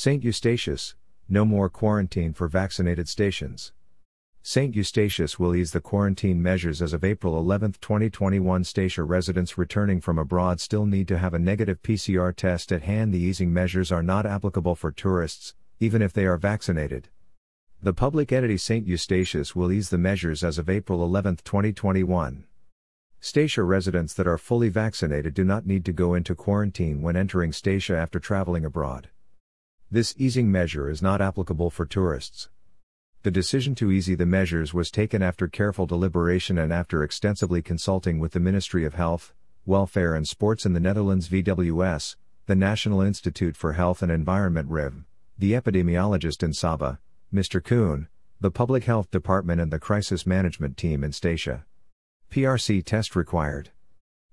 St. Eustatius, no more quarantine for vaccinated Statians. St. Eustatius will ease the quarantine measures as of April 11, 2021. Statia residents returning from abroad still need to have a negative PCR test at hand. The easing measures are not applicable for tourists, even if they are vaccinated. The public entity St. Eustatius will ease the measures as of April 11, 2021. Statia residents that are fully vaccinated do not need to go into quarantine when entering Statia after traveling abroad. This easing measure is not applicable for tourists. The decision to ease the measures was taken after careful deliberation and after extensively consulting with the Ministry of Health, Welfare and Sports in the Netherlands VWS, the National Institute for Health and Environment RIV, the epidemiologist in Saba, Mr. Kuhn, the Public Health Department and the Crisis Management Team in Statia. PRC test required.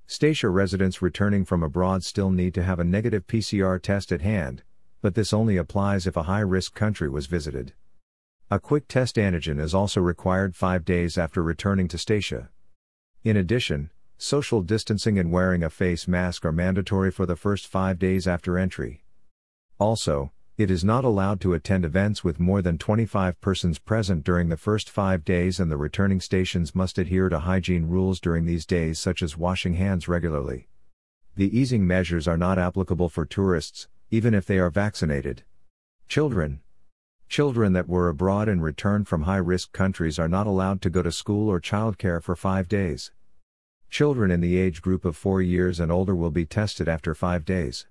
Statia residents returning from abroad still need to have a negative PCR test at hand, but this only applies if a high risk country was visited. A quick test antigen is also required five days after returning to Statia. In addition, social distancing and wearing a face mask are mandatory for the first five days after entry. Also, it is not allowed to attend events with more than 25 persons present during the first five days, and the returning Statians must adhere to hygiene rules during these days, such as washing hands regularly. The easing measures are not applicable for tourists, even if they are vaccinated. Children, Children that were abroad and returned from high risk countries are not allowed to go to school or childcare for five days. Children in the age group of 4 years and older will be tested after 5 days.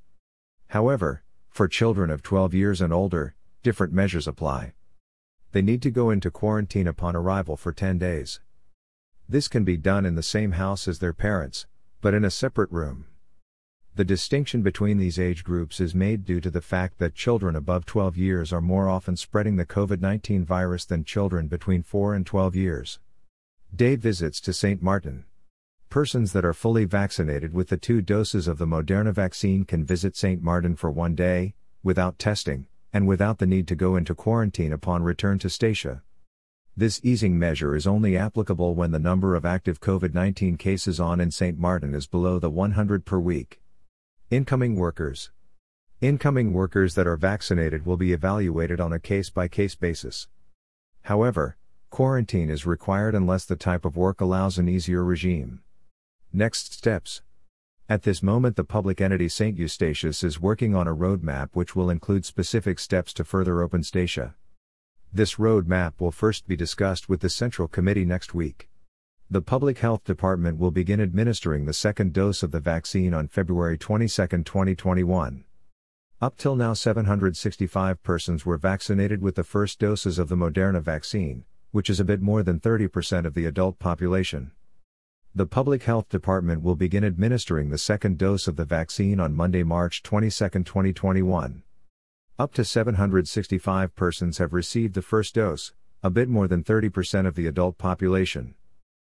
However, for children of 12 years and older, different measures apply. They need to go into quarantine upon arrival for 10 days. This can be done in the same house as their parents, but in a separate room. The distinction between these age groups is made due to the fact that children above 12 years are more often spreading the COVID 19 virus than children between 4 and 12 years. Day visits to St. Martin. Persons that are fully vaccinated with the two doses of the Moderna vaccine can visit St. Martin for one day, without testing, and without the need to go into quarantine upon return to Statia. This easing measure is only applicable when the number of active COVID 19 cases on in St. Martin is below the 100 per week. Incoming workers. Incoming workers that are vaccinated will be evaluated on a case by case basis. However, quarantine is required unless the type of work allows an easier regime. Next steps. At this moment, the public entity St. Eustatius is working on a roadmap which will include specific steps to further open Statia. This roadmap will first be discussed with the Central Committee next week. The Public Health Department will begin administering the second dose of the vaccine on February 22, 2021. Up till now, 765 persons were vaccinated with the first doses of the Moderna vaccine, which is a bit more than 30% of the adult population. The Public Health Department will begin administering the second dose of the vaccine on Monday, March 22, 2021. Up to 765 persons have received the first dose, a bit more than 30% of the adult population.